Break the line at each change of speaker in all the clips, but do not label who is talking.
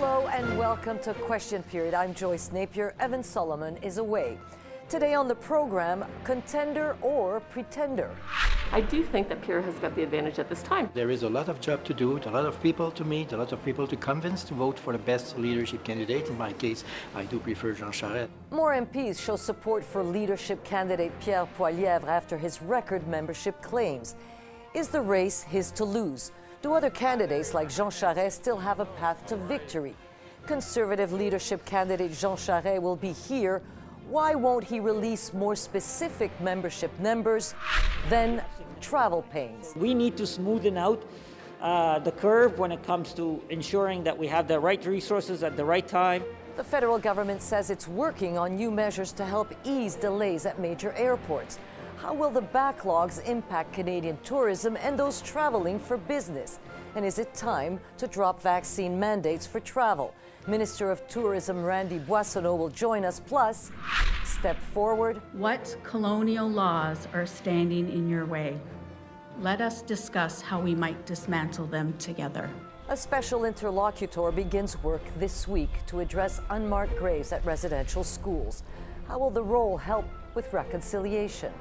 Hello and welcome to Question Period. I'm Joyce Napier. Evan Solomon is away. Today on the program, contender or pretender?
I do think that Pierre has got the advantage at this time.
There is a lot of job to do, a lot of people to meet, a lot of people to convince to vote for the best leadership candidate. In my case, I do prefer Jean Charest.
More MPs show support for leadership candidate Pierre Poilievre after his record membership claims. Is the race his to lose? Do other candidates like Jean Charest still have a path to victory? Conservative leadership candidate Jean Charest will be here why won't he release more specific membership numbers than travel pains?
We need to smoothen out uh, the curve when it comes to ensuring that we have the right resources at the right time.
The federal government says it's working on new measures to help ease delays at major airports. How will the backlogs impact Canadian tourism and those traveling for business? And is it time to drop vaccine mandates for travel? Minister of Tourism Randy Boissonnault will join us. Plus, step forward.
What colonial laws are standing in your way? Let us discuss how we might dismantle them together.
A special interlocutor begins work this week to address unmarked graves at residential schools. How will the role help with reconciliation?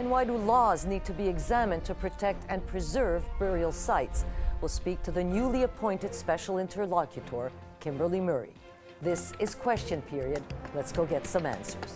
And why do laws need to be examined to protect and preserve burial sites? We'll speak to the newly appointed special interlocutor Kimberly Murray. This is Question Period. Let's go get some answers.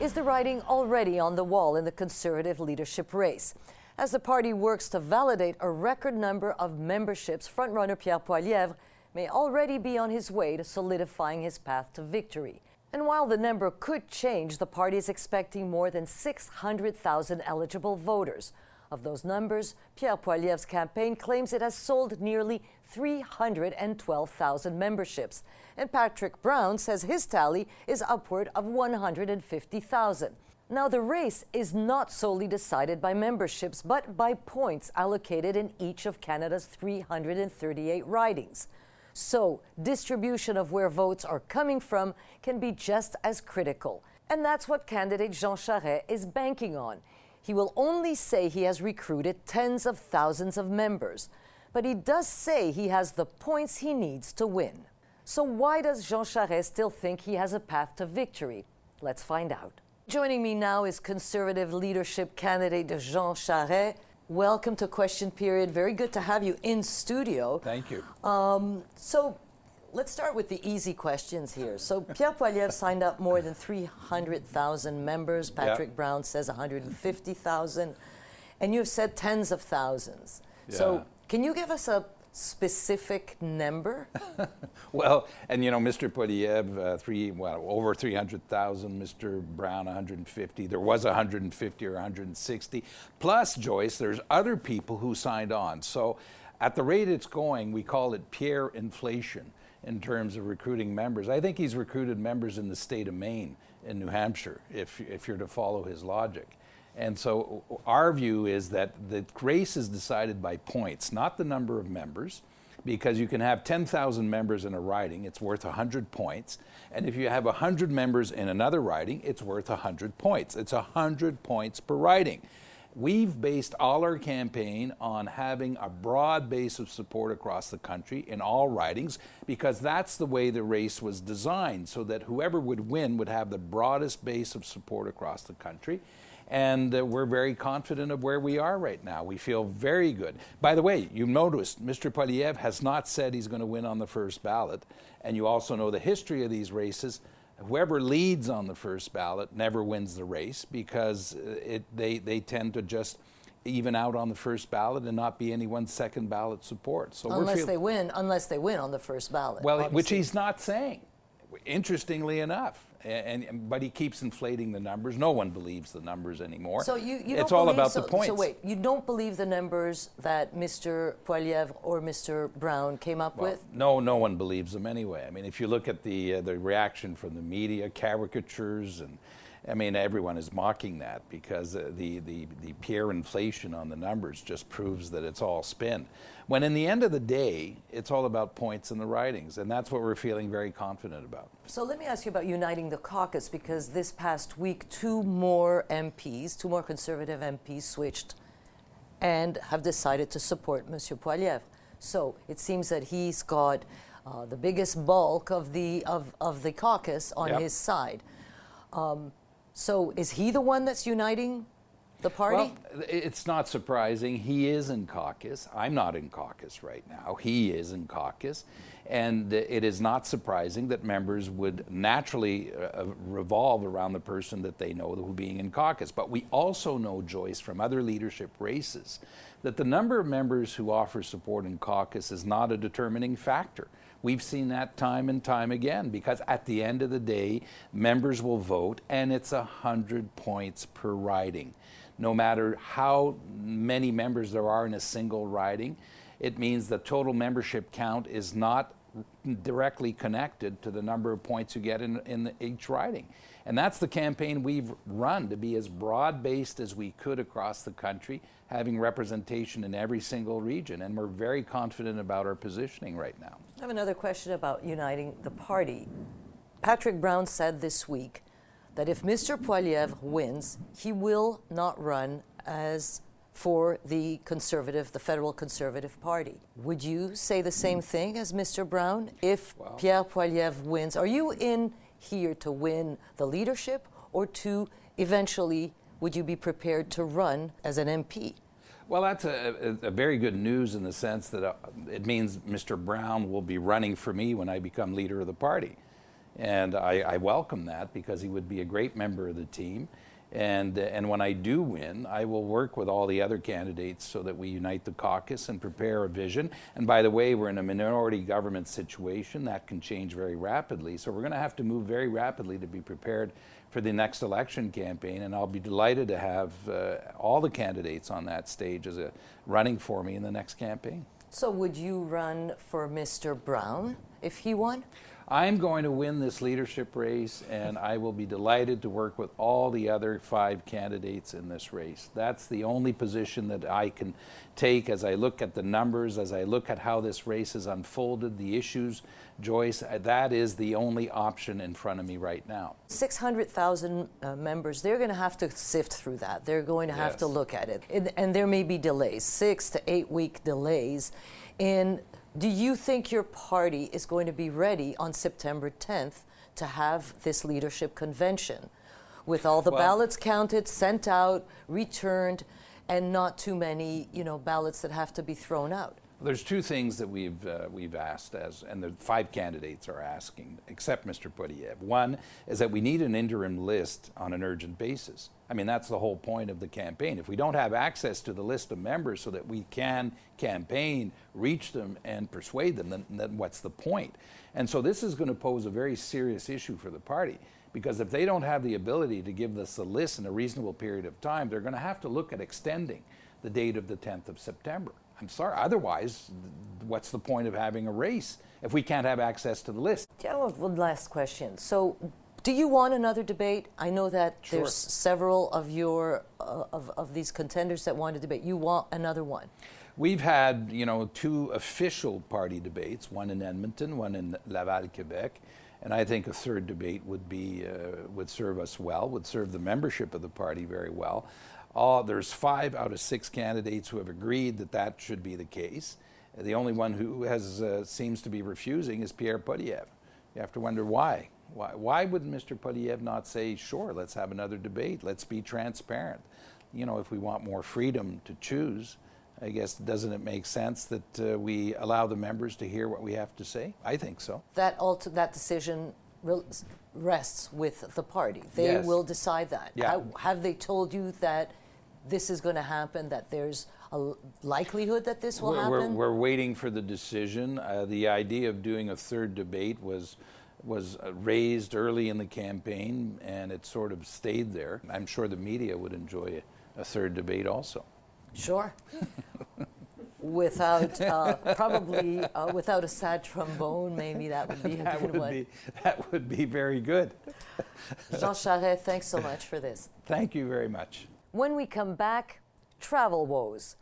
Is the writing already on the wall in the Conservative leadership race? As the party works to validate a record number of memberships, frontrunner Pierre Poilievre may already be on his way to solidifying his path to victory. And while the number could change, the party is expecting more than 600,000 eligible voters. Of those numbers, Pierre Poilievre's campaign claims it has sold nearly 312,000 memberships. And Patrick Brown says his tally is upward of 150,000. Now, the race is not solely decided by memberships, but by points allocated in each of Canada's 338 ridings. So, distribution of where votes are coming from can be just as critical. And that's what candidate Jean Charest is banking on. He will only say he has recruited tens of thousands of members, but he does say he has the points he needs to win. So, why does Jean Charest still think he has a path to victory? Let's find out. Joining me now is conservative leadership candidate Jean Charest. Welcome to Question Period. Very good to have you in studio.
Thank you.
Um, so, let's start with the easy questions here. So Pierre Poilievre signed up more than 300,000 members. Patrick
yeah.
Brown says 150,000. And you've said tens of thousands.
Yeah.
So can you give us a specific number?
well, and you know, Mr. Poilievre, uh, three, well, over 300,000, Mr. Brown, 150. There was 150 or 160. Plus, Joyce, there's other people who signed on. So at the rate it's going, we call it Pierre inflation in terms of recruiting members. I think he's recruited members in the state of Maine in New Hampshire, if, if you're to follow his logic. And so our view is that the race is decided by points, not the number of members, because you can have 10,000 members in a riding, it's worth 100 points. And if you have 100 members in another riding, it's worth 100 points. It's 100 points per riding. We've based all our campaign on having a broad base of support across the country in all ridings because that's the way the race was designed so that whoever would win would have the broadest base of support across the country. And uh, we're very confident of where we are right now. We feel very good. By the way, you noticed Mr. Poilievre has not said he's going to win on the first ballot. And you also know the history of these races whoever leads on the first ballot never wins the race because uh, it, they, they tend to just even out on the first ballot and not be anyone's second ballot support.
So unless they win, unless they win on the first ballot.
Well, obviously. which he's not saying. Interestingly enough, and, and, but he keeps inflating the numbers. No one believes the numbers anymore.
So you, you
it's all
believe,
about
so,
the points.
So wait, you don't believe the numbers that Mr. Poilievre or Mr. Brown came up
well,
with?
No, no one believes them anyway. I mean, if you look at the uh, the reaction from the media, caricatures and I mean, everyone is mocking that because uh, the, the, the Pierre inflation on the numbers just proves that it's all spin. When in the end of the day, it's all about points in the ridings, and that's what we're feeling very confident about.
So let me ask you about uniting the caucus because this past week, two more MPs, two more conservative MPs switched and have decided to support Monsieur Poilievre. So it seems that he's got uh, the biggest bulk of the of, of the caucus on
Yep.
his side. Um, so is he the one that's uniting the party?
Well, it's not surprising. He is in caucus. I'm not in caucus right now. He is in caucus. And it is not surprising that members would naturally uh, revolve around the person that they know who being in caucus. But we also know, Joyce, from other leadership races, that the number of members who offer support in caucus is not a determining factor. We've seen that time and time again because at the end of the day, members will vote and it's a 100 points per riding. No matter how many members there are in a single riding, it means the total membership count is not directly connected to the number of points you get in, in each riding. And that's the campaign we've run to be as broad based as we could across the country, having representation in every single region. And we're very confident about our positioning right now.
I have another question about uniting the party. Patrick Brown said this week that if Mr. Poilievre wins, he will not run as for the conservative, the federal conservative party. Would you say the same thing as Mr. Brown if Pierre Poilievre wins? Are you in here to win the leadership or to eventually would you be prepared to run as an MP?
Well, that's a, a, a very good news in the sense that uh, it means Mr. Brown will be running for me when I become leader of the party. And I, I welcome that because he would be a great member of the team. And, and when I do win, I will work with all the other candidates so that we unite the caucus and prepare a vision. And by the way, we're in a minority government situation that can change very rapidly. So we're going to have to move very rapidly to be prepared for the next election campaign. And I'll be delighted to have uh, all the candidates on that stage as a running for me in the next campaign.
So, would you run for Mr. Brown if he won?
I'm going to win this leadership race, and I will be delighted to work with all the other five candidates in this race. That's the only position that I can take as I look at the numbers, as I look at how this race has unfolded, the issues. Joyce, uh, that is the only option in front of me right now.
600,000 uh, members, they're going to have to sift through that. They're going to have
Yes.
to look at it. And, and there may be delays, six to eight week delays. And do you think your party is going to be ready on September 10th to have this leadership convention with all the
Well-
ballots counted, sent out, returned, and not too many, you know, ballots that have to be thrown out?
There's two things that we've uh, we've asked as, and the five candidates are asking, except Mr. Poilievre. One is that we need an interim list on an urgent basis. I mean, that's the whole point of the campaign. If we don't have access to the list of members so that we can campaign, reach them, and persuade them, then, then what's the point? And so this is going to pose a very serious issue for the party. Because if they don't have the ability to give us a list in a reasonable period of time, they're going to have to look at extending the date of the 10th of September. I'm sorry, otherwise, what's the point of having a race if we can't have access to the list?
Yeah, well, one last question. So, do you want another debate? I know that
Sure.
there's several of your uh, of, of these contenders that want to debate. You want another one?
We've had, you know, two official party debates, one in Edmonton, one in Laval, Quebec, and I think a third debate would be uh, would serve us well, would serve the membership of the party very well. All, there's five out of six candidates who have agreed that that should be the case. The only one who has uh, seems to be refusing is Pierre Poilievre. You have to wonder why. Why, why would Mr. Poilievre not say, sure, let's have another debate, let's be transparent? You know, if we want more freedom to choose, I guess doesn't it make sense that uh, we allow the members to hear what we have to say? I think so.
That that decision rests with the party. They
Yes.
will decide that.
Yeah.
How- have they told you that this is going to happen? That there's a likelihood that this will
we're, we're,
happen?
we're waiting for the decision. Uh, the idea of doing a third debate was was uh, raised early in the campaign, and it sort of stayed there. I'm sure the media would enjoy a, a third debate also.
Sure. without uh, probably uh, without a sad trombone, maybe that would be a
That
good
would
one.
be that would be very good.
Jean Charest, thanks so much for this.
Thank you very much.
When we come back, travel woes.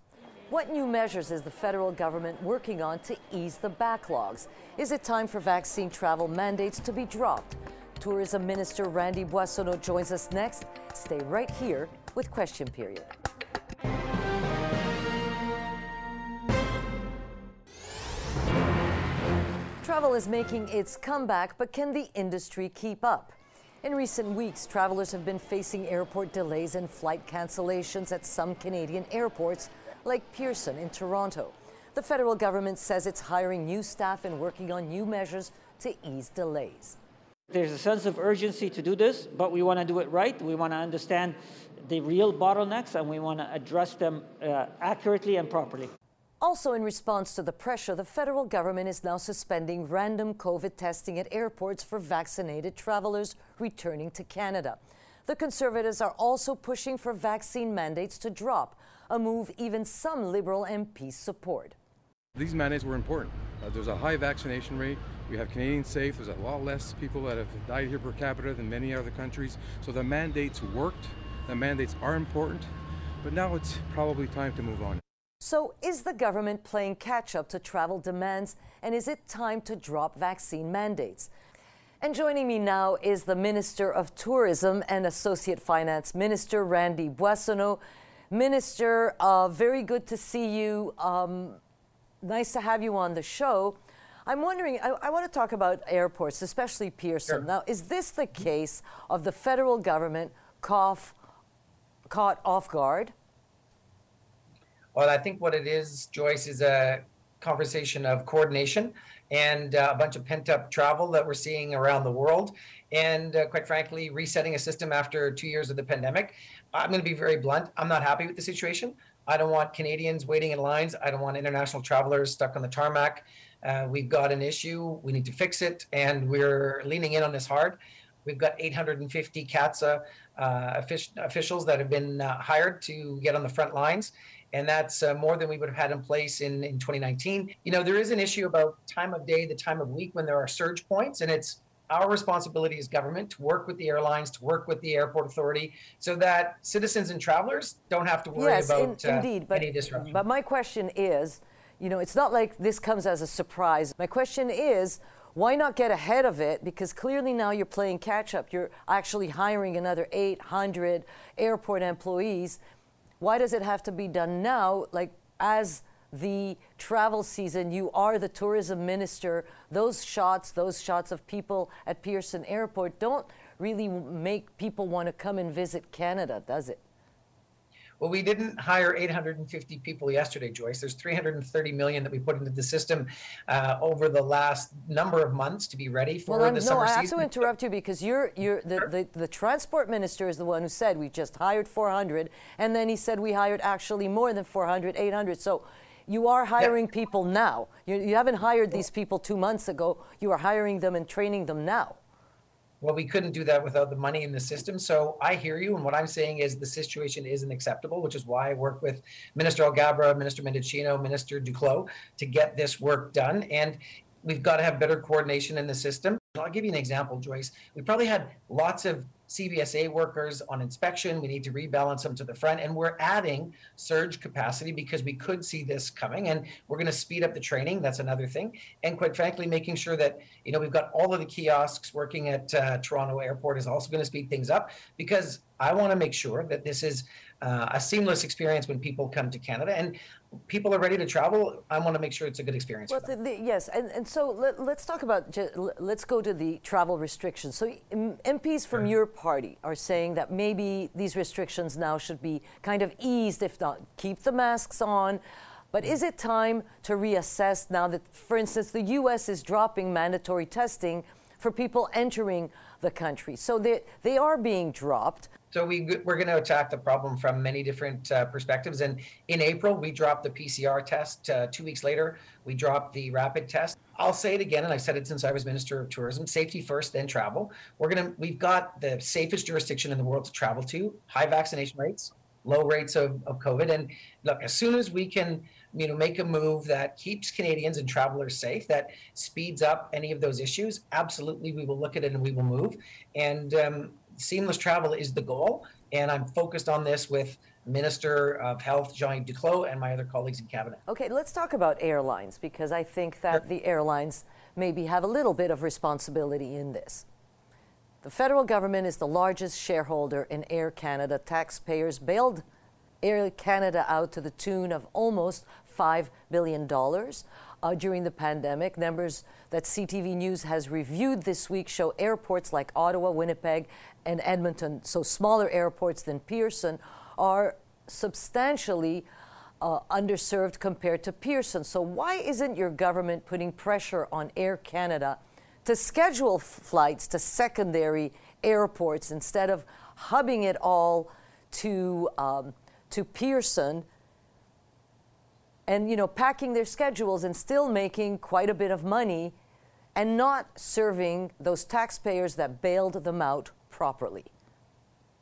What new measures is the federal government working on to ease the backlogs? Is it time for vaccine travel mandates to be dropped? Tourism Minister Randy Boissonnault joins us next. Stay right here with Question Period. Travel is making its comeback, but can the industry keep up? In recent weeks, travelers have been facing airport delays and flight cancellations at some Canadian airports, like Pearson in Toronto. The federal government says it's hiring new staff and working on new measures to ease delays.
There's a sense of urgency to do this, but we want to do it right. We want to understand the real bottlenecks and we want to address them uh, accurately and properly.
Also, in response to the pressure, the federal government is now suspending random COVID testing at airports for vaccinated travelers returning to Canada. The Conservatives are also pushing for vaccine mandates to drop, a move even some Liberal MPs support.
These mandates were important. Uh, there's a high vaccination rate. We have Canadians safe. There's a lot less people that have died here per capita than many other countries. So the mandates worked. The mandates are important. But now it's probably time to move on.
So, is the government playing catch up to travel demands, and is it time to drop vaccine mandates? And joining me now is the Minister of Tourism and Associate Finance Minister, Randy Boissonnault. Minister, uh, very good to see you. Um, nice to have you on the show. I'm wondering, I, I want to talk about airports, especially Pearson. Sure. Now, is this the case of the federal government caught off guard?
Well, I think what it is, Joyce, is a conversation of coordination and uh, a bunch of pent up travel that we're seeing around the world. And uh, quite frankly, resetting a system after two years of the pandemic. I'm going to be very blunt. I'm not happy with the situation. I don't want Canadians waiting in lines. I don't want international travelers stuck on the tarmac. Uh, we've got an issue. We need to fix it. And we're leaning in on this hard. We've got 850 CATSA uh, officials that have been uh, hired to get on the front lines and that's uh, more than we would have had in place in, in 2019. You know, there is an issue about time of day, the time of week when there are surge points, and it's our responsibility as government to work with the airlines, to work with the airport authority, so that citizens and travelers don't have to worry
yes,
about
in, uh, indeed, but,
any disruption.
But my question is, you know, it's not like this comes as a surprise. My question is, why not get ahead of it? Because clearly now you're playing catch up. You're actually hiring another 800 airport employees why does it have to be done now? Like, as the travel season, you are the tourism minister. Those shots, those shots of people at Pearson Airport don't really make people want to come and visit Canada, does it?
Well, we didn't hire 850 people yesterday, Joyce. There's 330 million that we put into the system uh, over the last number of months to be ready for
well,
the
no,
summer
season. I have to interrupt you because you're, you're the, sure. the, the transport minister is the one who said we just hired 400, and then he said we hired actually more than 400, 800. So you are hiring yeah. people now. You, you haven't hired these people two months ago. You are hiring them and training them now.
Well, we couldn't do that without the money in the system. So I hear you. And what I'm saying is the situation isn't acceptable, which is why I work with Minister Alghabra, Minister Mendicino, Minister Duclos to get this work done. And we've got to have better coordination in the system. I'll give you an example, Joyce. We probably had lots of CBSA workers on inspection. We need to rebalance them to the front. And we're adding surge capacity because we could see this coming. And we're going to speed up the training. That's another thing. And quite frankly, making sure that, you know, we've got all of the kiosks working at uh, Toronto Airport is also going to speed things up because I want to make sure that this is uh, a seamless experience when people come to Canada. And people are ready to travel. I want to make sure it's a good experience.
Well, the, the, yes, and, and so let, us talk about, let's go to the travel restrictions. So MPs from your party are saying that maybe these restrictions now should be kind of eased, if not keep the masks on. But is it time to reassess now that, for instance, the U.S. is dropping mandatory testing for people entering the country? So they, they are being dropped.
So we we're going to attack the problem from many different uh, perspectives. And in April, we dropped the PCR test. Uh, two weeks later, we dropped the rapid test. I'll say it again, and I've said it since I was Minister of Tourism: safety first, then travel. We're gonna we've got the safest jurisdiction in the world to travel to, high vaccination rates, low rates of, of COVID. And look, as soon as we can, you know, make a move that keeps Canadians and travelers safe, that speeds up any of those issues, absolutely, we will look at it and we will move. And um, seamless travel is the goal, and I'm focused on this with Minister of Health Jean-Yves Duclos and my other colleagues in cabinet.
Okay, let's talk about airlines because I think that sure. the airlines maybe have a little bit of responsibility in this. The federal government is the largest shareholder in Air Canada. Taxpayers bailed Air Canada out to the tune of almost $5 billion. uh, during the pandemic. Numbers that CTV News has reviewed this week show airports like Ottawa, Winnipeg, and Edmonton, so smaller airports than Pearson, are substantially uh, underserved compared to Pearson. So, why isn't your government putting pressure on Air Canada to schedule f- flights to secondary airports instead of hubbing it all to, um, to Pearson? and you know packing their schedules and still making quite a bit of money and not serving those taxpayers that bailed them out properly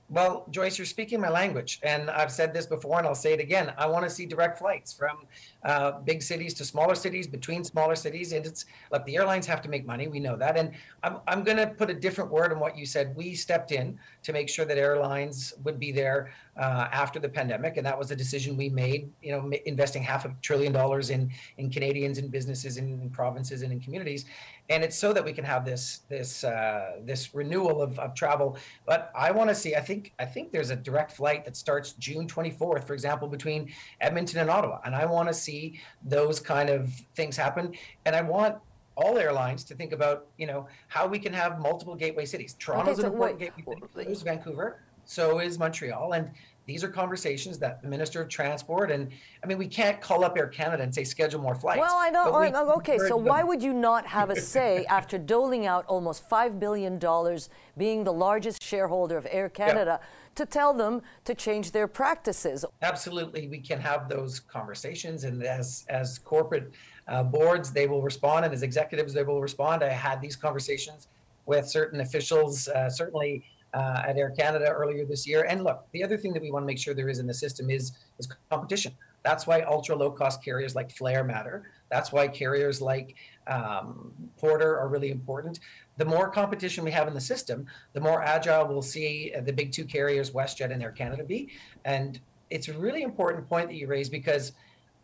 well, Joyce, you're speaking my language, and I've said this before, and I'll say it again. I want to see direct flights from uh, big cities to smaller cities, between smaller cities, and it's like the airlines have to make money. We know that, and I'm I'm going to put a different word on what you said. We stepped in to make sure that airlines would be there uh, after the pandemic, and that was a decision we made. You know, investing half a trillion dollars in in Canadians and businesses in, in provinces and in communities, and it's so that we can have this this uh, this renewal of, of travel. But I want to see. I think I think there's a direct flight that starts June 24th, for example, between Edmonton and Ottawa, and I want to see those kind of things happen. And I want all airlines to think about you know how we can have multiple gateway cities. Toronto's okay, so an important gateway city. Vancouver. So is Montreal, and these are conversations that the Minister of Transport and I mean we can't call up Air Canada and say schedule more flights.
Well, I know. We, okay, so why would you not have a say after doling out almost five billion dollars, being the largest shareholder of Air Canada? Yeah. To tell them to change their practices.
Absolutely, we can have those conversations, and as as corporate uh, boards, they will respond, and as executives, they will respond. I had these conversations with certain officials, uh, certainly uh, at Air Canada earlier this year. And look, the other thing that we want to make sure there is in the system is is competition. That's why ultra low cost carriers like Flair matter. That's why carriers like um, Porter are really important. The more competition we have in the system, the more agile we'll see the big two carriers, WestJet and Air Canada, be. And it's a really important point that you raise because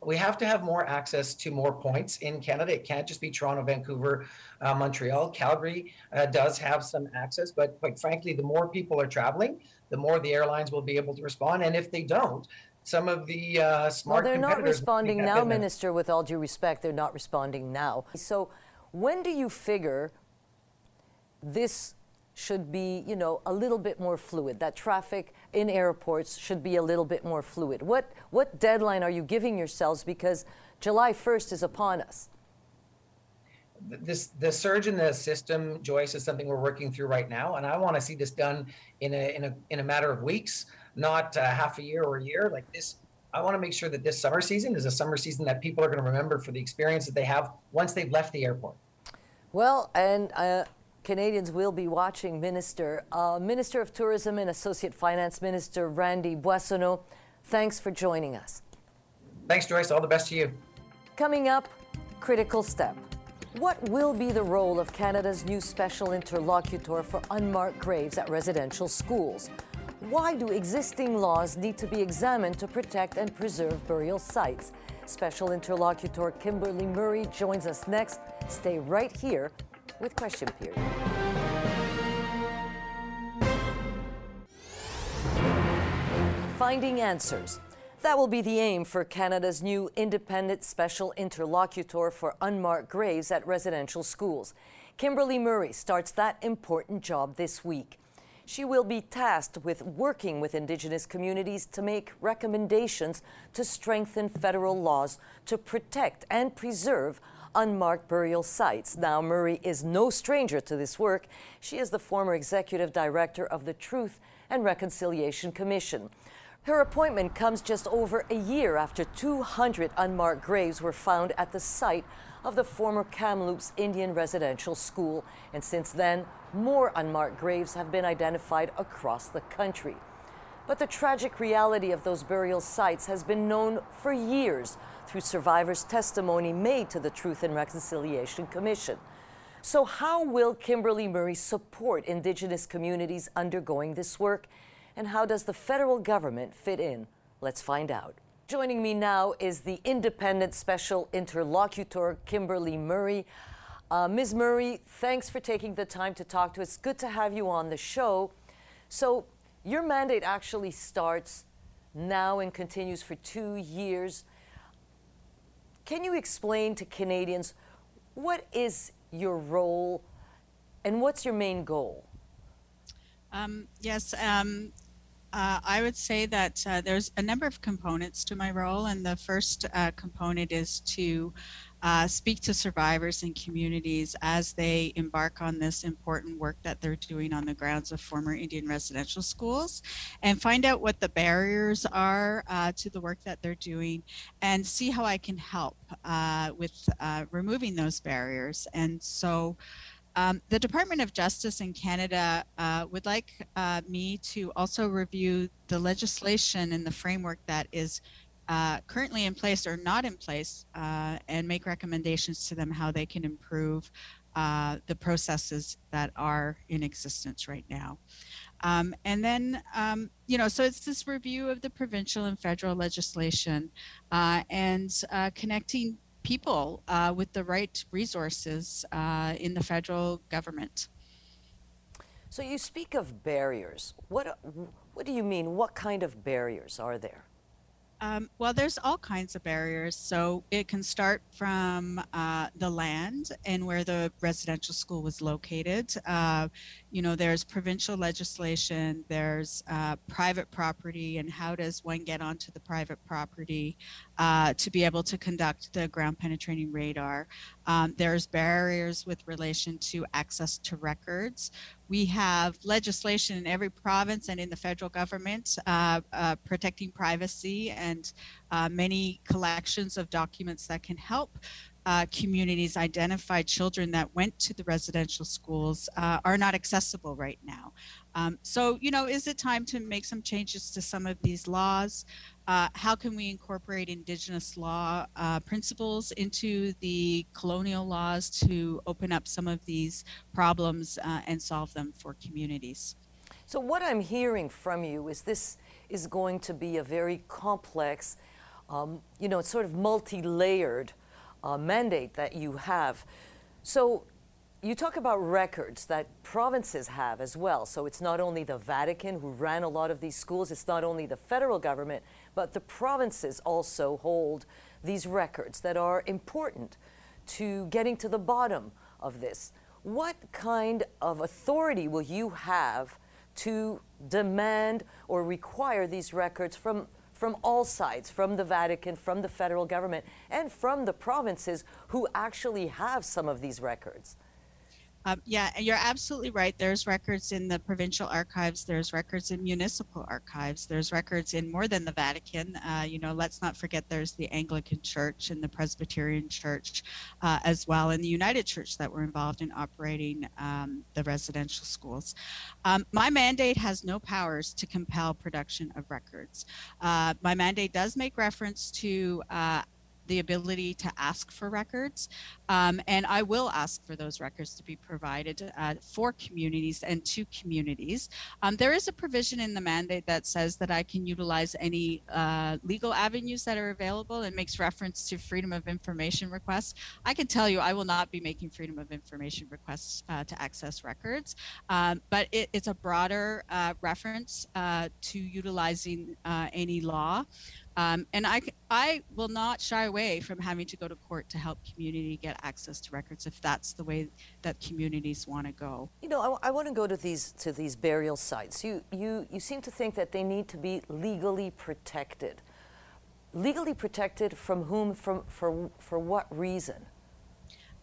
we have to have more access to more points in Canada. It can't just be Toronto, Vancouver, uh, Montreal. Calgary uh, does have some access, but quite frankly, the more people are traveling, the more the airlines will be able to respond. And if they don't, some of the uh, smart
well, they're not responding now, Minister. With all due respect, they're not responding now. So, when do you figure this should be, you know, a little bit more fluid. That traffic in airports should be a little bit more fluid. What what deadline are you giving yourselves because July 1st is upon us?
This the surge in the system, Joyce, is something we're working through right now, and I want to see this done in a in a in a matter of weeks, not uh, half a year or a year. Like this, I want to make sure that this summer season is a summer season that people are going to remember for the experience that they have once they've left the airport.
Well, and uh, Canadians will be watching Minister. Uh, Minister of Tourism and Associate Finance Minister Randy Boissonnault. thanks for joining us.
Thanks, Joyce. All the best to you.
Coming up, critical step. What will be the role of Canada's new special interlocutor for unmarked graves at residential schools? Why do existing laws need to be examined to protect and preserve burial sites? Special interlocutor Kimberly Murray joins us next. Stay right here with question period. Finding answers. That will be the aim for Canada's new independent special interlocutor for unmarked graves at residential schools. Kimberly Murray starts that important job this week. She will be tasked with working with Indigenous communities to make recommendations to strengthen federal laws to protect and preserve unmarked burial sites. Now, Murray is no stranger to this work. She is the former executive director of the Truth and Reconciliation Commission. Her appointment comes just over a year after 200 unmarked graves were found at the site of the former Kamloops Indian Residential School. And since then, more unmarked graves have been identified across the country. But the tragic reality of those burial sites has been known for years through survivors' testimony made to the Truth and Reconciliation Commission. So, how will Kimberly Murray support Indigenous communities undergoing this work? And how does the federal government fit in? Let's find out. Joining me now is the independent special interlocutor, Kimberly Murray. Uh, Ms. Murray, thanks for taking the time to talk to us. Good to have you on the show. So, your mandate actually starts now and continues for two years. Can you explain to Canadians what is your role and what's your main goal?
Um, yes, um, uh, I would say that uh, there's a number of components to my role, and the first uh, component is to uh, speak to survivors and communities as they embark on this important work that they're doing on the grounds of former Indian residential schools and find out what the barriers are uh, to the work that they're doing and see how I can help uh, with removing those barriers. And so, um, the Department of Justice in Canada uh, would like uh, me to also review the legislation and the framework that is uh, currently in place or not in place uh, and make recommendations to them how they can improve uh, the processes that are in existence right now. Um, and then, um, you know, so it's this review of the provincial and federal legislation uh, and connecting people uh, with the right resources uh, in the federal government.
So you speak of barriers. What what do you mean? What kind of barriers are there?
Um, well, there's all kinds of barriers. So it can start from uh, the land and where the residential school was located. Uh, you know, there's provincial legislation, there's uh, private property, and how does one get onto the private property uh, to be able to conduct the ground penetrating radar. Um, there's barriers with relation to access to records we have legislation in every province and in the federal government uh, uh, protecting privacy and uh, many collections of documents that can help uh, communities identify children that went to the residential schools uh, are not accessible right now. Um, so, you know, is it time to make some changes to some of these laws? Uh, how can we incorporate Indigenous law uh, principles into the colonial laws to open up some of these problems uh, and solve them for communities?
So, what I'm hearing from you is this is going to be a very complex, um, you know, sort of multi layered uh, mandate that you have. So, you talk about records that provinces have as well. So it's not only the Vatican who ran a lot of these schools, it's not only the federal government, but the provinces also hold these records that are important to getting to the bottom of this. What kind of authority will you have to demand or require these records from, from all sides, from the Vatican, from the federal government, and from the provinces who actually have some of these records?
Um, yeah, you're absolutely right. There's records in the provincial archives. There's records in municipal archives. There's records in more than the Vatican. Uh, you know, let's not forget there's the Anglican Church and the Presbyterian Church uh, as well, and the United Church that were involved in operating um, the residential schools. Um, my mandate has no powers to compel production of records. Uh, my mandate does make reference to uh, the ability to ask for records. Um, and I will ask for those records to be provided uh, for communities and to communities. Um, there is a provision in the mandate that says that I can utilize any uh, legal avenues that are available and makes reference to freedom of information requests. I can tell you I will not be making freedom of information requests uh, to access records, um, but it, it's a broader uh, reference uh, to utilizing uh, any law. Um, and I, I will not shy away from having to go to court to help community get access to records if that's the way that communities want to go.
You know, I, I want to go to these to these burial sites. You, you, you seem to think that they need to be legally protected. Legally protected from whom? From for for what reason?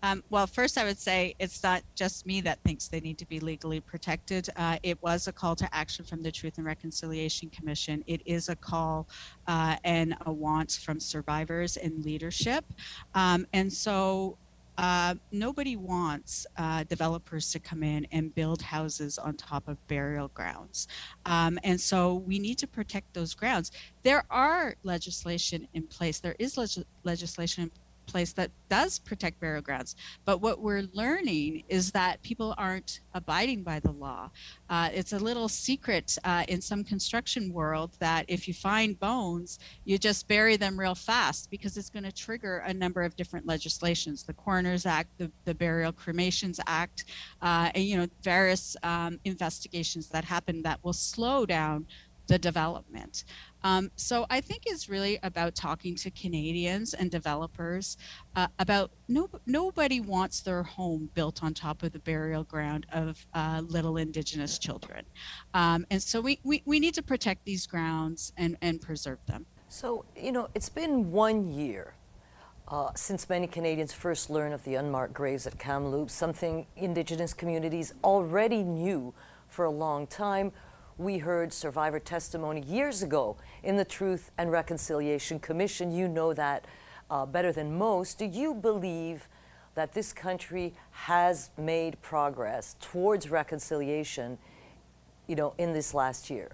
Um, well, first, I would say it's not just me that thinks they need to be legally protected. Uh, it was a call to action from the Truth and Reconciliation Commission. It is a call uh, and a want from survivors and leadership. Um, and so uh, nobody wants uh, developers to come in and build houses on top of burial grounds. Um, and so we need to protect those grounds. There are legislation in place. There is leg- legislation place that does protect burial grounds. But what we're learning is that people aren't abiding by the law. Uh, it's a little secret uh, in some construction world that if you find bones, you just bury them real fast because it's going to trigger a number of different legislations: the Coroner's Act, the, the Burial Cremations Act, uh, and you know various um, investigations that happen that will slow down the development. Um, so I think it's really about talking to Canadians and developers uh, about no, nobody wants their home built on top of the burial ground of uh, little Indigenous children. Um, and so we, we, we need to protect these grounds and, and preserve them.
So, you know, it's been one year uh, since many Canadians first learned of the unmarked graves at Kamloops, something Indigenous communities already knew for a long time. We heard survivor testimony years ago in the Truth and Reconciliation Commission. You know that uh, better than most. Do you believe that this country has made progress towards reconciliation, you know, in this last year?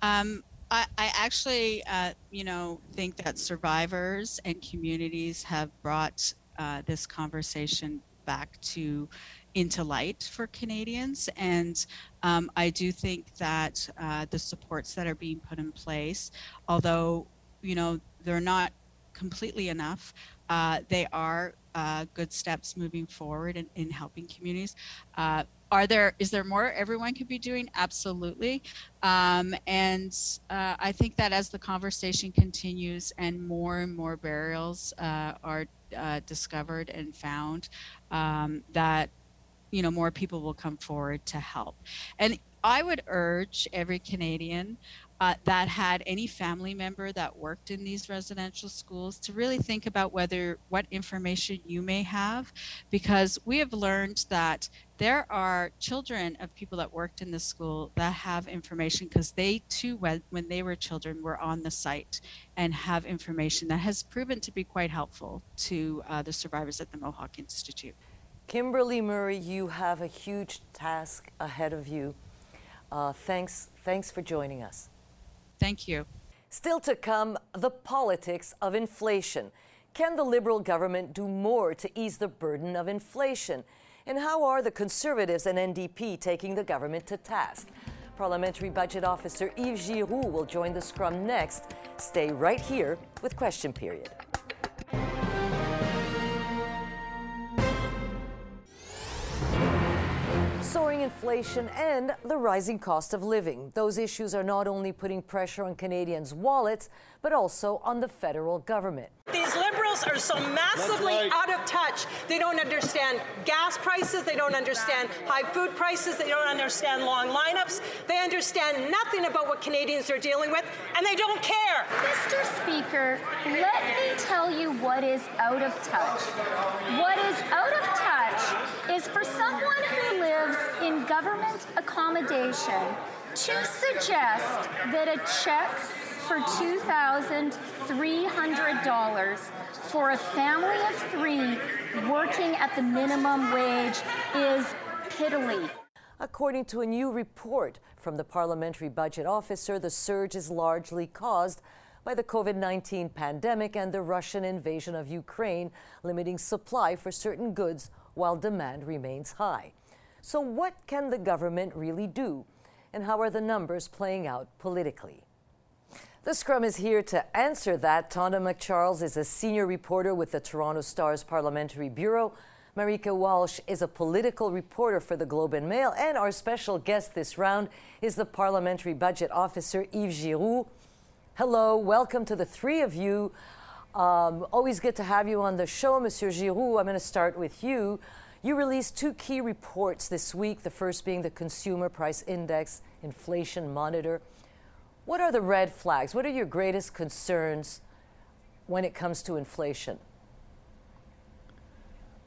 Um, I, I actually, uh, you know, think that survivors and communities have brought uh, this conversation back to into light for Canadians, and um, I do think that uh, the supports that are being put in place, although you know they're not completely enough, uh, they are uh, good steps moving forward in, in helping communities. Uh, are there is there more everyone could be doing absolutely um, and uh, i think that as the conversation continues and more and more burials uh, are discovered and found um, that you know more people will come forward to help. And i would urge every canadian uh, that had any family member that worked in these residential schools to really think about whether what information you may have because we have learned that there are children of people that worked in the school that have information because they too when, when they were children were on the site and have information that has proven to be quite helpful to uh, the survivors at the mohawk institute
kimberly murray you have a huge task ahead of you uh, thanks thanks for joining us
Thank you.
Still to come, the politics of inflation. Can the Liberal government do more to ease the burden of inflation? And how are the Conservatives and NDP taking the government to task? Parliamentary Budget Officer Yves Giroux will join the scrum next. Stay right here with Question Period. Soaring inflation and the rising cost of living. Those issues are not only putting pressure on Canadians' wallets, but also on the federal government.
These liberals are so massively right. out of touch. They don't understand gas prices, they don't understand high food prices, they don't understand long lineups, they understand nothing about what Canadians are dealing with, and they don't care.
Mr. Speaker, let me tell you what is out of touch. What is out of touch is for someone who lives in government accommodation to suggest that a check for $2,300 for a family of three working at the minimum wage is piddly.
According to a new report from the Parliamentary Budget Officer, the surge is largely caused by the COVID 19 pandemic and the Russian invasion of Ukraine, limiting supply for certain goods while demand remains high. So, what can the government really do? And how are the numbers playing out politically? The Scrum is here to answer that. Tonda MacCharles is a senior reporter with the Toronto Star's Parliamentary Bureau. Marieke Walsh is a political reporter for the Globe and Mail, and our special guest this round is the Parliamentary Budget Officer Yves Giroux. Hello, welcome to the three of you. Um, always good to have you on the show, Monsieur Giroux. I'm going to start with you. You released two key reports this week, the first being the Consumer Price Index Inflation Monitor. What are the red flags? What are your greatest concerns when it comes to inflation?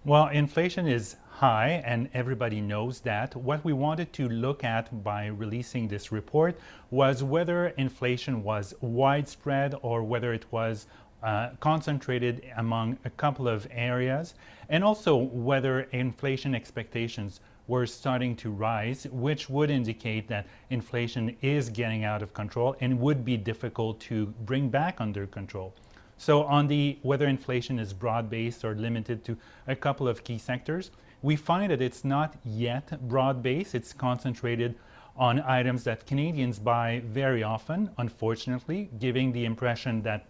Well, inflation is high, and everybody knows that. What we wanted to look at by releasing this report was whether inflation was widespread or whether it was uh, concentrated among a couple of areas, and also whether inflation expectations were starting to rise, which would indicate that inflation is getting out of control and would be difficult to bring back under control. So, on the whether inflation is broad based or limited to a couple of key sectors, we find that it's not yet broad based, it's concentrated on items that Canadians buy very often, unfortunately, giving the impression that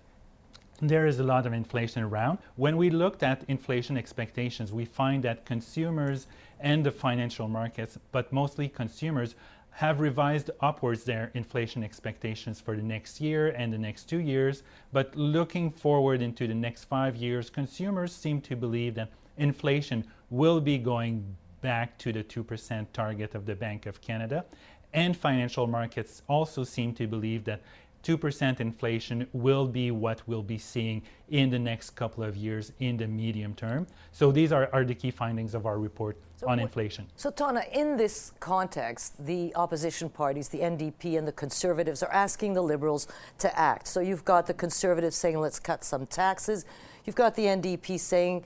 there is a lot of inflation around. When we looked at inflation expectations, we find that consumers and the financial markets, but mostly consumers, have revised upwards their inflation expectations for the next year and the next two years. But looking forward into the next five years, consumers seem to believe that inflation will be going back to the 2% target of the Bank of Canada. And financial markets also seem to believe that 2% inflation will be what we'll be seeing in the next couple of years in the medium term. So these are, are the key findings of our report so on inflation.
So, Tonda, in this context, the opposition parties, the NDP and the Conservatives, are asking the Liberals to act. So you've got the Conservatives saying, let's cut some taxes. You've got the NDP saying,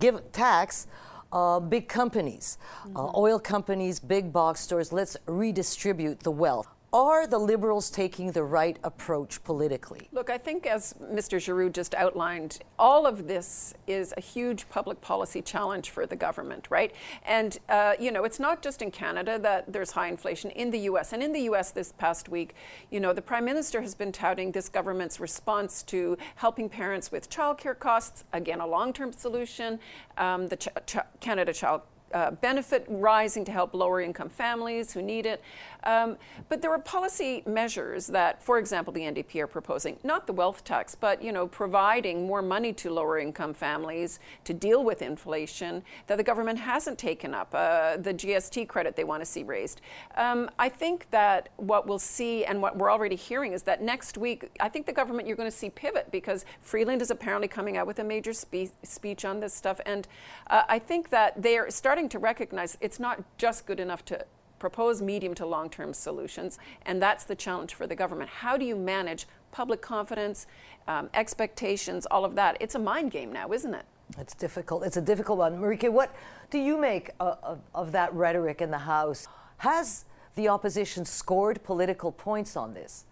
give tax uh, big companies, uh, mm-hmm. uh, oil companies, big box stores, let's redistribute the wealth. Are the Liberals taking the right approach politically?
Look, I think as Mr. Giroux just outlined, all of this is a huge public policy challenge for the government, right? And, uh, you know, it's not just in Canada that there's high inflation, in the U.S. And in the U.S. this past week, you know, the Prime Minister has been touting this government's response to helping parents with childcare costs, again, a long term solution, um, the Ch- Ch- Canada Child uh, benefit rising to help lower income families who need it. Um, but there are policy measures that, for example, the NDP are proposing, not the wealth tax, but you know, providing more money to lower income families to deal with inflation that the government hasn't taken up. Uh, the GST credit they want to see raised. Um, I think that what we'll see and what we're already hearing is that next week, I think the government you're going to see pivot because Freeland is apparently coming out with a major spe- speech on this stuff, and uh, I think that they are starting to recognize it's not just good enough to propose medium to long term solutions, and that's the challenge for the government. How do you manage public confidence, um, expectations, all of that? It's a mind game now, isn't it?
It's difficult. It's a difficult one. Marieke, what do you make of, of, of that rhetoric in the House? Has the opposition scored political points on this?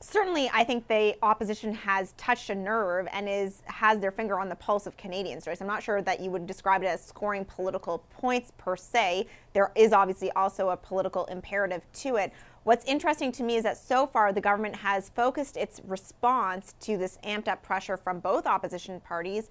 Certainly I think the opposition has touched a nerve and is has their finger on the pulse of Canadians. Right? I'm not sure that you would describe it as scoring political points per se. There is obviously also a political imperative to it. What's interesting to me is that so far the government has focused its response to this amped up pressure from both opposition parties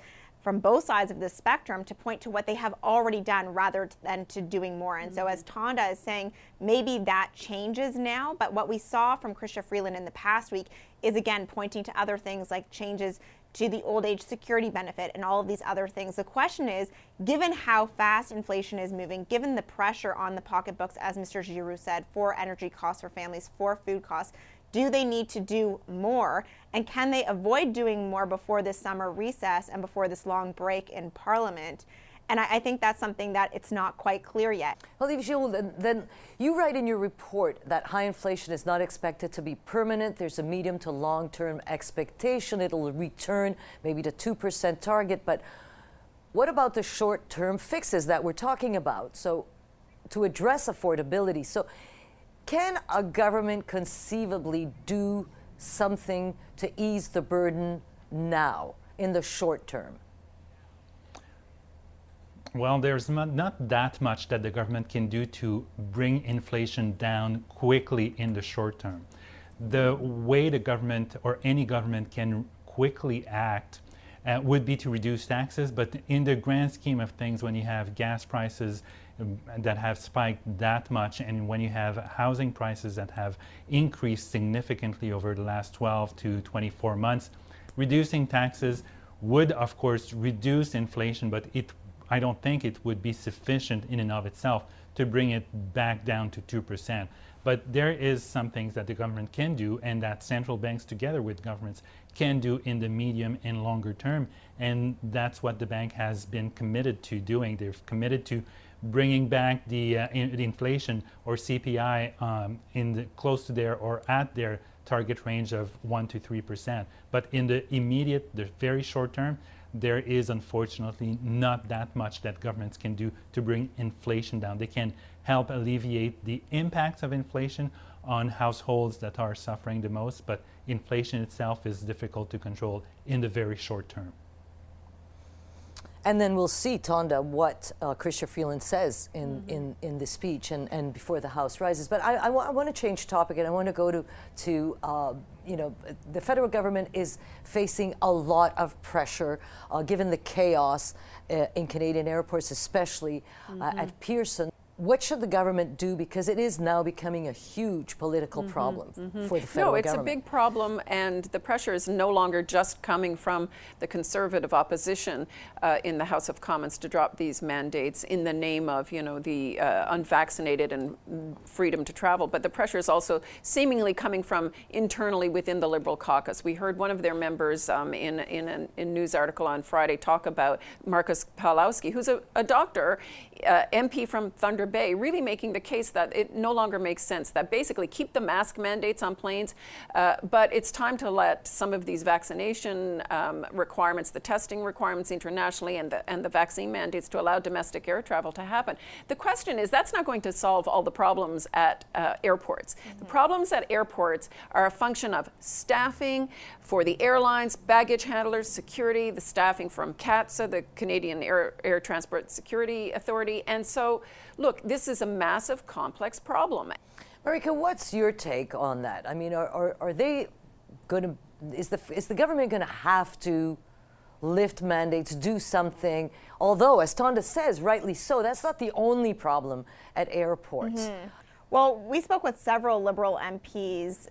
from both sides of the spectrum to point to what they have already done rather than to doing more. And mm-hmm. so, as Tonda is saying, maybe that changes now. But what we saw from Chrystia Freeland in the past week is again pointing to other things like changes to the old age security benefit and all of these other things. The question is given how fast inflation is moving, given the pressure on the pocketbooks, as Mr. Giroux said, for energy costs for families, for food costs, do they need to do more? And can they avoid doing more before this summer recess and before this long break in Parliament? And I, I, think that's something that it's not quite clear yet.
Well, Gilles, then, then you write in your report that high inflation is not expected to be permanent. There's a medium to long term expectation. It'll return maybe to 2% target. But what about the short term fixes that we're talking about? So, to address affordability. So, can a government conceivably do something to ease the burden now in the short term?
Well, there's not that much that the government can do to bring inflation down quickly in the short term. The way the government or any government can quickly act uh, would be to reduce taxes, but in the grand scheme of things, when you have gas prices Um, that have spiked that much, and when you have housing prices that have increased significantly over the last 12 to 24 months, reducing taxes would, of course, reduce inflation, but it, I don't think it would be sufficient in and of itself to bring it back down to 2%. But there is some things that the government can do and that central banks together with governments can do in the medium and longer term. And that's what the bank has been committed to doing. They've committed to bringing back the, uh, in, the inflation or CPI um, in the, close to their or at their target range of 1 to 3 percent. But in the immediate, the very short term, there is unfortunately not that much that governments can do to bring inflation down. They can help alleviate the impacts of inflation on households that are suffering the most, but inflation itself is difficult to control in the very short term.
And then we'll see, Tonda, what uh, Chrystia Freeland says in, mm-hmm. in, in the speech and, and before the House rises. But I, I, w- I want to change topic and I want to go to, to uh, you know, the federal government is facing a lot of pressure uh, given the chaos uh, in Canadian airports, especially uh, mm-hmm. at Pearson. What should the government do because it is now becoming a huge political mm-hmm, problem mm-hmm. for the federal government.
No, it's
government.
a big problem, and the pressure is no longer just coming from the conservative opposition uh, in the House of Commons to drop these mandates in the name of, you know, the uh, unvaccinated and freedom to travel, but the pressure is also seemingly coming from internally within the Liberal caucus. We heard one of their members um, in in a, in news article on Friday talk about Marcus Powlowski, who's a, a doctor, uh, MP from Thunder Bay, really making the case that it no longer makes sense, that basically keep the mask mandates on planes, uh, but it's time to let some of these vaccination um, requirements, the testing requirements internationally, and the, and the vaccine mandates to allow domestic air travel to happen. The question is that's not going to solve all the problems at uh, airports. Mm-hmm. The problems at airports are a function of staffing for the airlines, baggage handlers, security, the staffing from CATSA, the Canadian Air, Air Transport Security Authority. And so, look, this is a massive, complex problem.
Marieke, what's your take on that? I mean, are, are, are they going to, is the, is the government going to have to lift mandates, do something? Although, as Tonda says, rightly so, that's not the only problem at airports. Mm-hmm.
Well, we spoke with several Liberal MPs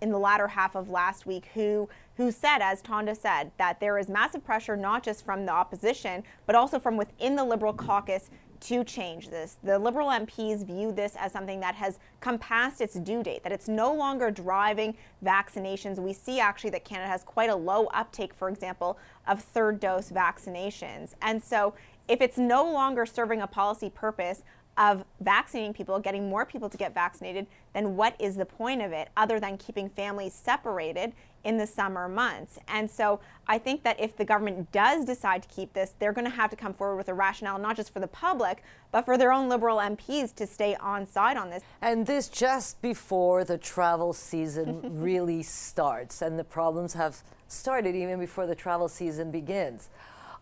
in the latter half of last week who who said, as Tonda said, that there is massive pressure not just from the opposition, but also from within the Liberal caucus to change this. The Liberal MPs view this as something that has come past its due date, that it's no longer driving vaccinations. We see actually that Canada has quite a low uptake, for example, of third dose vaccinations. And so if it's no longer serving a policy purpose, of vaccinating people, getting more people to get vaccinated, then what is the point of it other than keeping families separated in the summer months? And so I think that if the government does decide to keep this, they're going to have to come forward with a rationale, not just for the public, but for their own Liberal MPs to stay on side on this.
And this just before the travel season really starts, and the problems have started even before the travel season begins.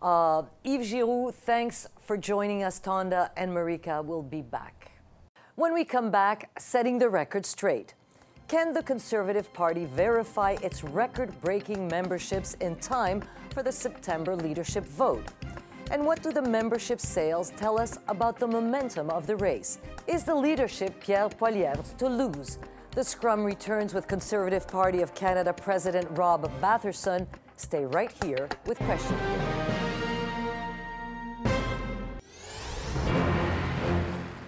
Uh, Yves Giroux, thanks for joining us, Tonda and Marieke. will be back. When we come back, setting the record straight. Can the Conservative Party verify its record breaking memberships in time for the September leadership vote? And what do the membership sales tell us about the momentum of the race? Is the leadership Pierre Poilievre to lose? The scrum returns with Conservative Party of Canada President Rob Batherson. Stay right here with Question.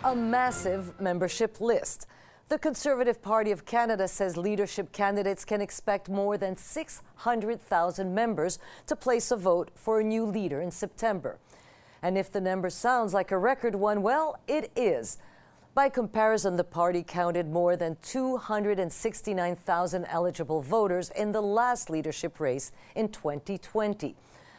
a massive membership list. The Conservative Party of Canada says leadership candidates can expect more than 600,000 members to place a vote for a new leader in September. And if the number sounds like a record one, well, it is. By comparison, the party counted more than 269,000 eligible voters in the last leadership race in 2020.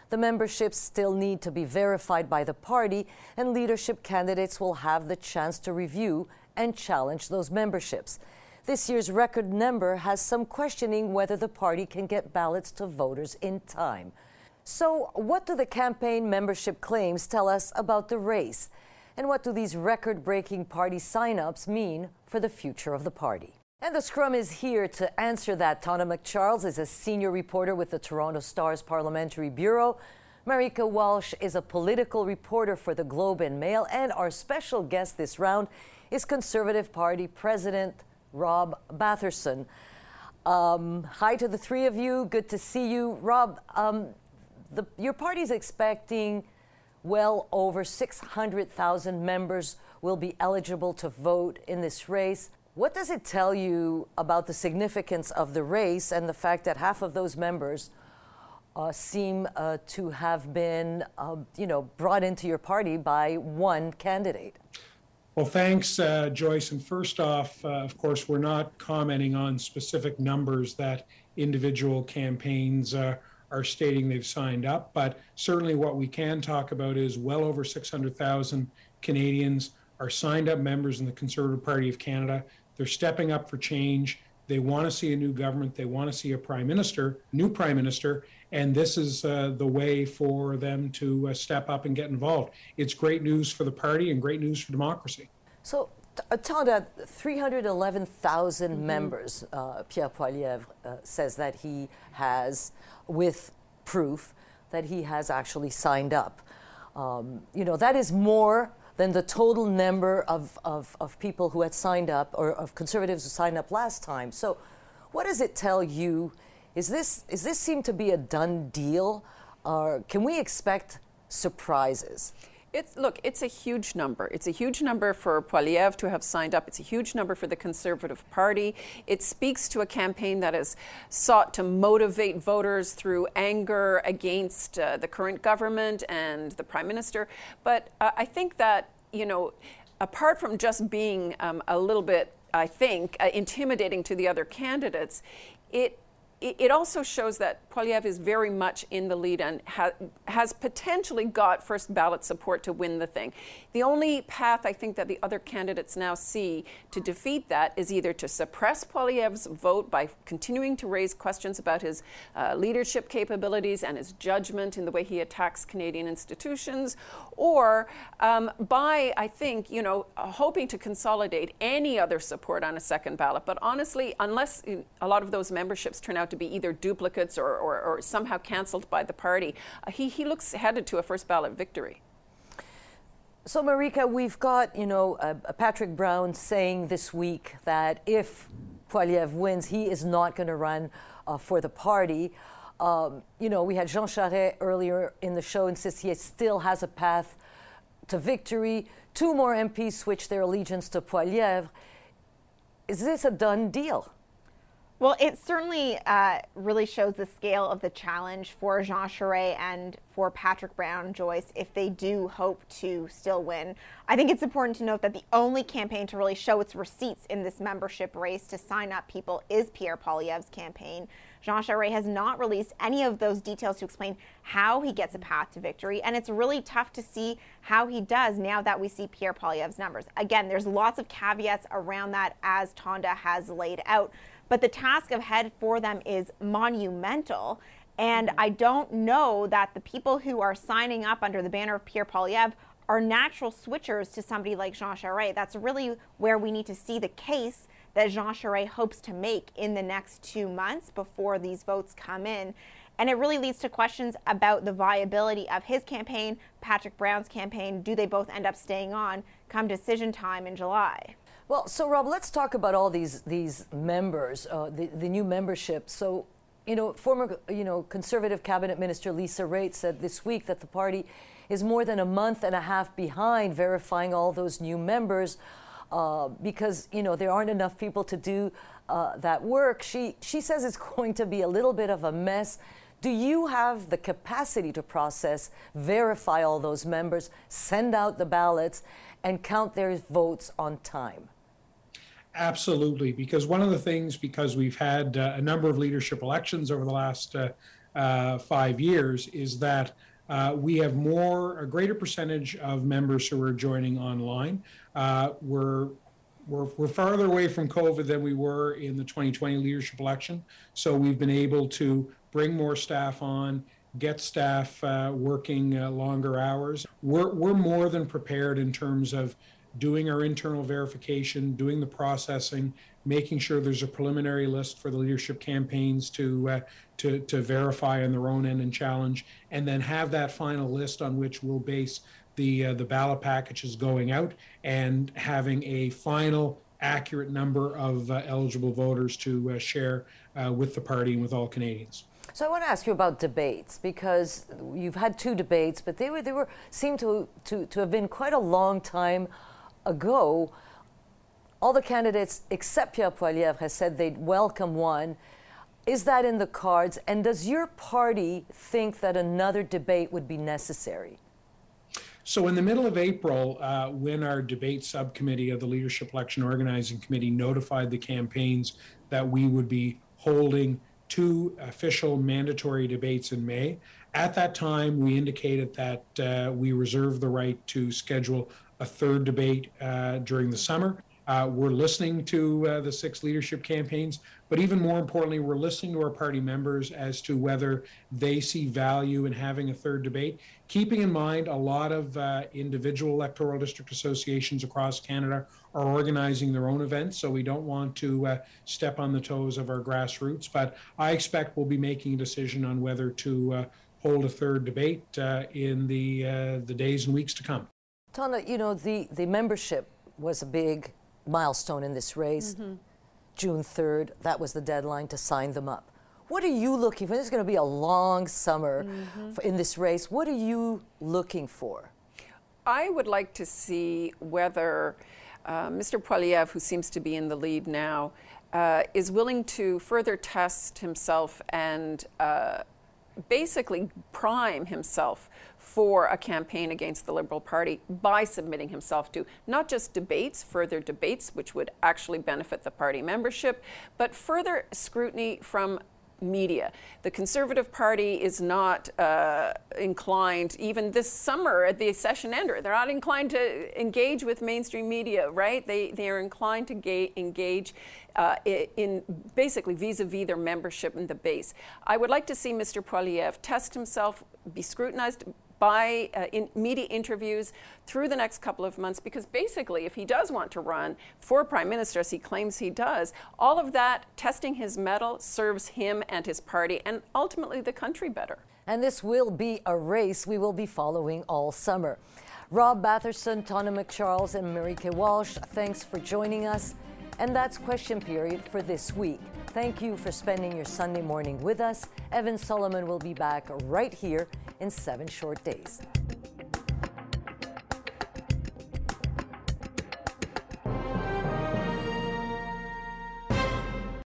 The memberships still need to be verified by the party, and leadership candidates will have the chance to review and challenge those memberships. This year's record number has some questioning whether the party can get ballots to voters in time. So, what do the campaign membership claims tell us about the race? And what do these record breaking party sign-ups mean for the future of the party? And the Scrum is here to answer that. Tonda MacCharles is a senior reporter with the Toronto Star's Parliamentary Bureau. Marieke Walsh is a political reporter for the Globe and Mail. And our special guest this round is Conservative Party President Rob Batherson. Um, hi to the three of you. Good to see you. Rob, um, the, your party is expecting well over 600,000 members will be eligible to vote in this race. What does it tell you about the significance of the race and the fact that half of those members uh, seem uh, to have been, uh, you know, brought into your party by one candidate?
Well, thanks, uh, Joyce. And first off, uh, of course, we're not commenting on specific numbers that individual campaigns uh, are stating they've signed up. But certainly, what we can talk about is well over 600,000 Canadians are signed up members in the Conservative Party of Canada. They're stepping up for change. They want to see a new government. They want to see a prime minister, new prime minister, and this is uh, the way for them to uh, step up and get involved. It's great news for the party and great news for democracy.
So, Tonda, 311,000 mm-hmm. members, uh, Pierre Poilievre uh, says that he has, with proof that he has actually signed up. Um, you know, that is more than the total number of, of, of people who had signed up or of conservatives who signed up last time. So, what does it tell you? Is this, is this seem to be a done deal? Or can we expect surprises?
It's look, it's a huge number. It's a huge number for Poilievre to have signed up. It's a huge number for the Conservative Party. It speaks to a campaign that has sought to motivate voters through anger against uh, the current government and the Prime Minister. But uh, I think that you know, apart from just being um, a little bit, I think, uh, intimidating to the other candidates, it it also shows that Poilievre is very much in the lead and ha- has potentially got first ballot support to win the thing. The only path I think that the other candidates now see to defeat that is either to suppress Poilievre's vote by continuing to raise questions about his uh, leadership capabilities and his judgment in the way he attacks Canadian institutions, or um, by, I think, you know, hoping to consolidate any other support on a second ballot. But honestly, unless a lot of those memberships turn out to be either duplicates or, or, or somehow cancelled by the party, uh, he, he looks headed to a first ballot victory.
So, Marieke, we've got, you know, uh, Patrick Brown saying this week that if Poilievre wins, he is not going to run uh, for the party. Um, you know, we had Jean Charest earlier in the show insist he still has a path to victory. Two more MPs switched their allegiance to Poilievre. Is this a done deal?
Well, it certainly uh, really shows the scale of the challenge for Jean Charest and for Patrick Brown Joyce if they do hope to still win. I think it's important to note that the only campaign to really show its receipts in this membership race to sign up people is Pierre Poilievre's campaign. Jean Charest has not released any of those details to explain how he gets a path to victory, and it's really tough to see how he does now that we see Pierre Poilievre's numbers. Again, there's lots of caveats around that as Tonda has laid out. But the task ahead for them is monumental. And mm-hmm. I don't know that the people who are signing up under the banner of Pierre Poilievre are natural switchers to somebody like Jean Charest. That's really where we need to see the case that Jean Charest hopes to make in the next two months before these votes come in. And it really leads to questions about the viability of his campaign, Patrick Brown's campaign. Do they both end up staying on come decision time in July?
Well, so Rob, let's talk about all these these members, uh, the the new membership. So, you know, former you know conservative cabinet minister Lisa Raitt said this week that the party is more than a month and a half behind verifying all those new members uh, because you know there aren't enough people to do uh, that work. She she says it's going to be a little bit of a mess. Do you have the capacity to process, verify all those members, send out the ballots, and count their votes on time?
Absolutely, because one of the things, because we've had uh, a number of leadership elections over the last uh, uh, five years, is that uh, we have more, a greater percentage of members who are joining online. Uh, we're we're, we're farther away from COVID than we were in the 2020 leadership election. So we've been able to bring more staff on, get staff working longer hours. We're, we're more than prepared in terms of doing our internal verification, doing the processing, making sure there's a preliminary list for the leadership campaigns to uh, to, to verify on their own end and challenge, and then have that final list on which we'll base the uh, the ballot packages going out and having a final accurate number of uh, eligible voters to uh, share uh, with the party and with all Canadians.
So I want to ask you about debates because you've had two debates, but they were they were seem to to, to have been quite a long time ago, all the candidates except Pierre Poilievre has said they'd welcome one. Is that in the cards? And does your party think that another debate would be necessary?
So, in the middle of April, uh, when our debate subcommittee of the Leadership Election Organizing Committee notified the campaigns that we would be holding two official mandatory debates in May, at that time we indicated that uh, we reserve the right to schedule a third debate uh, during the summer. Uh, we're listening to uh, the six leadership campaigns, but even more importantly, we're listening to our party members as to whether they see value in having a third debate. Keeping in mind, a lot of uh, individual electoral district associations across Canada are organizing their own events, so we don't want to uh, step on the toes of our grassroots. But I expect we'll be making a decision on whether to uh, hold a third debate in the the days and weeks to come.
Tonda, you know, the, the membership was a big milestone in this race. Mm-hmm. June 3rd, that was the deadline to sign them up. What are you looking for? This is going to be a long summer mm-hmm. in this race. What are you looking for?
I would like to see whether uh, Mr. Poilievre, who seems to be in the lead now, uh, is willing to further test himself and uh, basically prime himself for a campaign against the Liberal Party by submitting himself to not just debates, further debates, which would actually benefit the party membership, but further scrutiny from media. The Conservative Party is not uh, inclined, even this summer at the session ender, they're not inclined to engage with mainstream media, right? They, they are inclined to ga- engage uh, in basically vis-a-vis their membership in the base. I would like to see Mr. Poilievre test himself, be scrutinized by uh, in media interviews through the next couple of months because basically if he does want to run for prime minister as he claims he does all of that testing his mettle serves him and his party and ultimately the country better.
And this will be a race we will be following all summer. Rob batherson Tonda MacCharles and Marieke walsh thanks for joining us and that's question period for this week. Thank you for spending your Sunday morning with us. Evan Solomon will be back right here in seven short days.